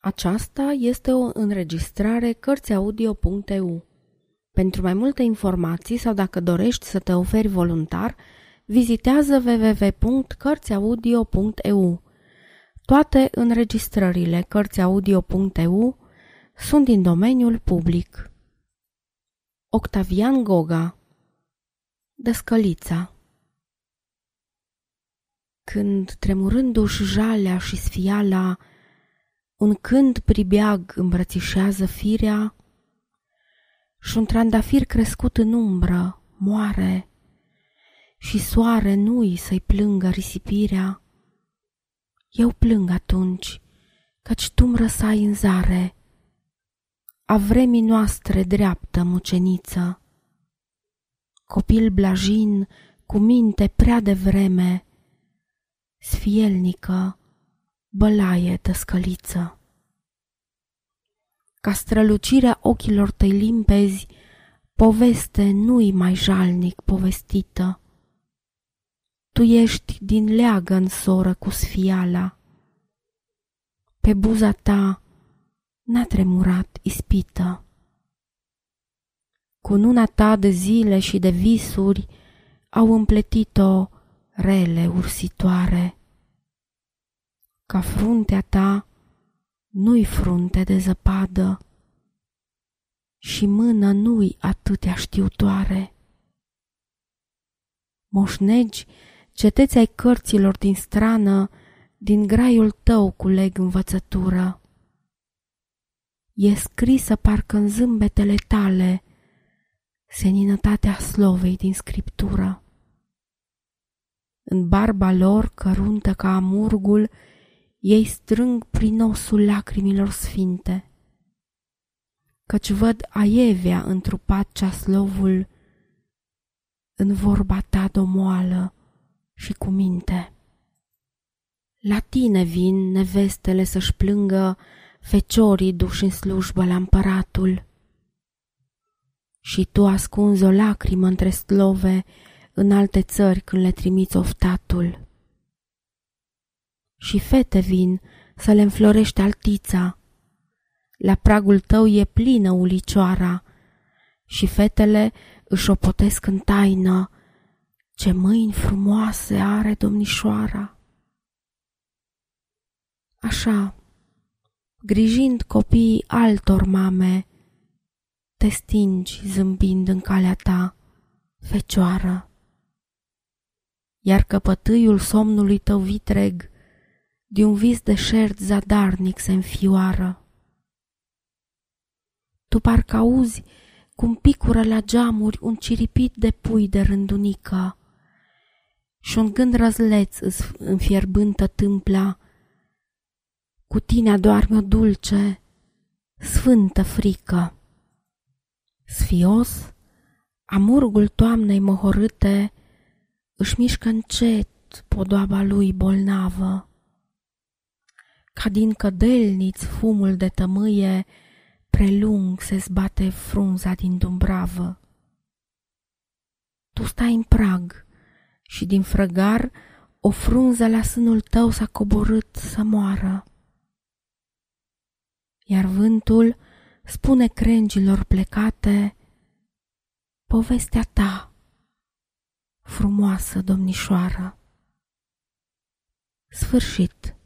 Aceasta este o înregistrare Cărțiaudio.eu. Pentru mai multe informații sau dacă dorești să te oferi voluntar, vizitează www.cărțiaudio.eu. Toate înregistrările Cărțiaudio.eu sunt din domeniul public. Octavian Goga Descălița Când, tremurându-și jalea și sfiala, un cânt pribeag îmbrățișează firea și un trandafir crescut în umbră moare și soare nu-i să-i plângă risipirea. Eu plâng atunci, căci tu-mi răsai în zare, a vremii noastre dreaptă muceniță. Copil blajin, cu minte prea de vreme, sfielnică, bălaie tăscăliță. Ca strălucirea ochilor tăi limpezi, poveste nu-i mai jalnic povestită. Tu ești din leagă în soră cu sfiala. Pe buza ta n-a tremurat ispită. Cu nuna ta de zile și de visuri au împletit-o rele ursitoare ca fruntea ta nu-i frunte de zăpadă și mână nu-i atâtea știutoare. Moșnegi ceteți ai cărților din strană, din graiul tău culeg învățătură. E scrisă parcă în zâmbetele tale seninătatea slovei din scriptură. În barba lor căruntă ca amurgul ei strâng prin osul lacrimilor sfinte. Căci văd aievea întrupat ceaslovul în vorba ta domoală și cu minte. La tine vin nevestele să-și plângă feciorii duși în slujbă la împăratul. Și tu ascunzi o lacrimă între slove în alte țări când le trimiți oftatul și fete vin să le înflorește altița. La pragul tău e plină ulicioara și fetele își opotesc în taină ce mâini frumoase are domnișoara. Așa, grijind copiii altor mame, te stingi zâmbind în calea ta, fecioară. Iar căpătâiul somnului tău vitreg de un vis de șert zadarnic se înfioară. Tu parcă auzi cum picură la geamuri un ciripit de pui de rândunică și un gând răzleț îți înfierbântă tâmpla. Cu tine adorme o dulce, sfântă frică. Sfios, amurgul toamnei mohorâte își mișcă încet podoaba lui bolnavă ca din cădelniți fumul de tămâie, prelung se zbate frunza din dumbravă. Tu stai în prag și din frăgar o frunză la sânul tău s-a coborât să moară. Iar vântul spune crengilor plecate povestea ta, frumoasă domnișoară. Sfârșit.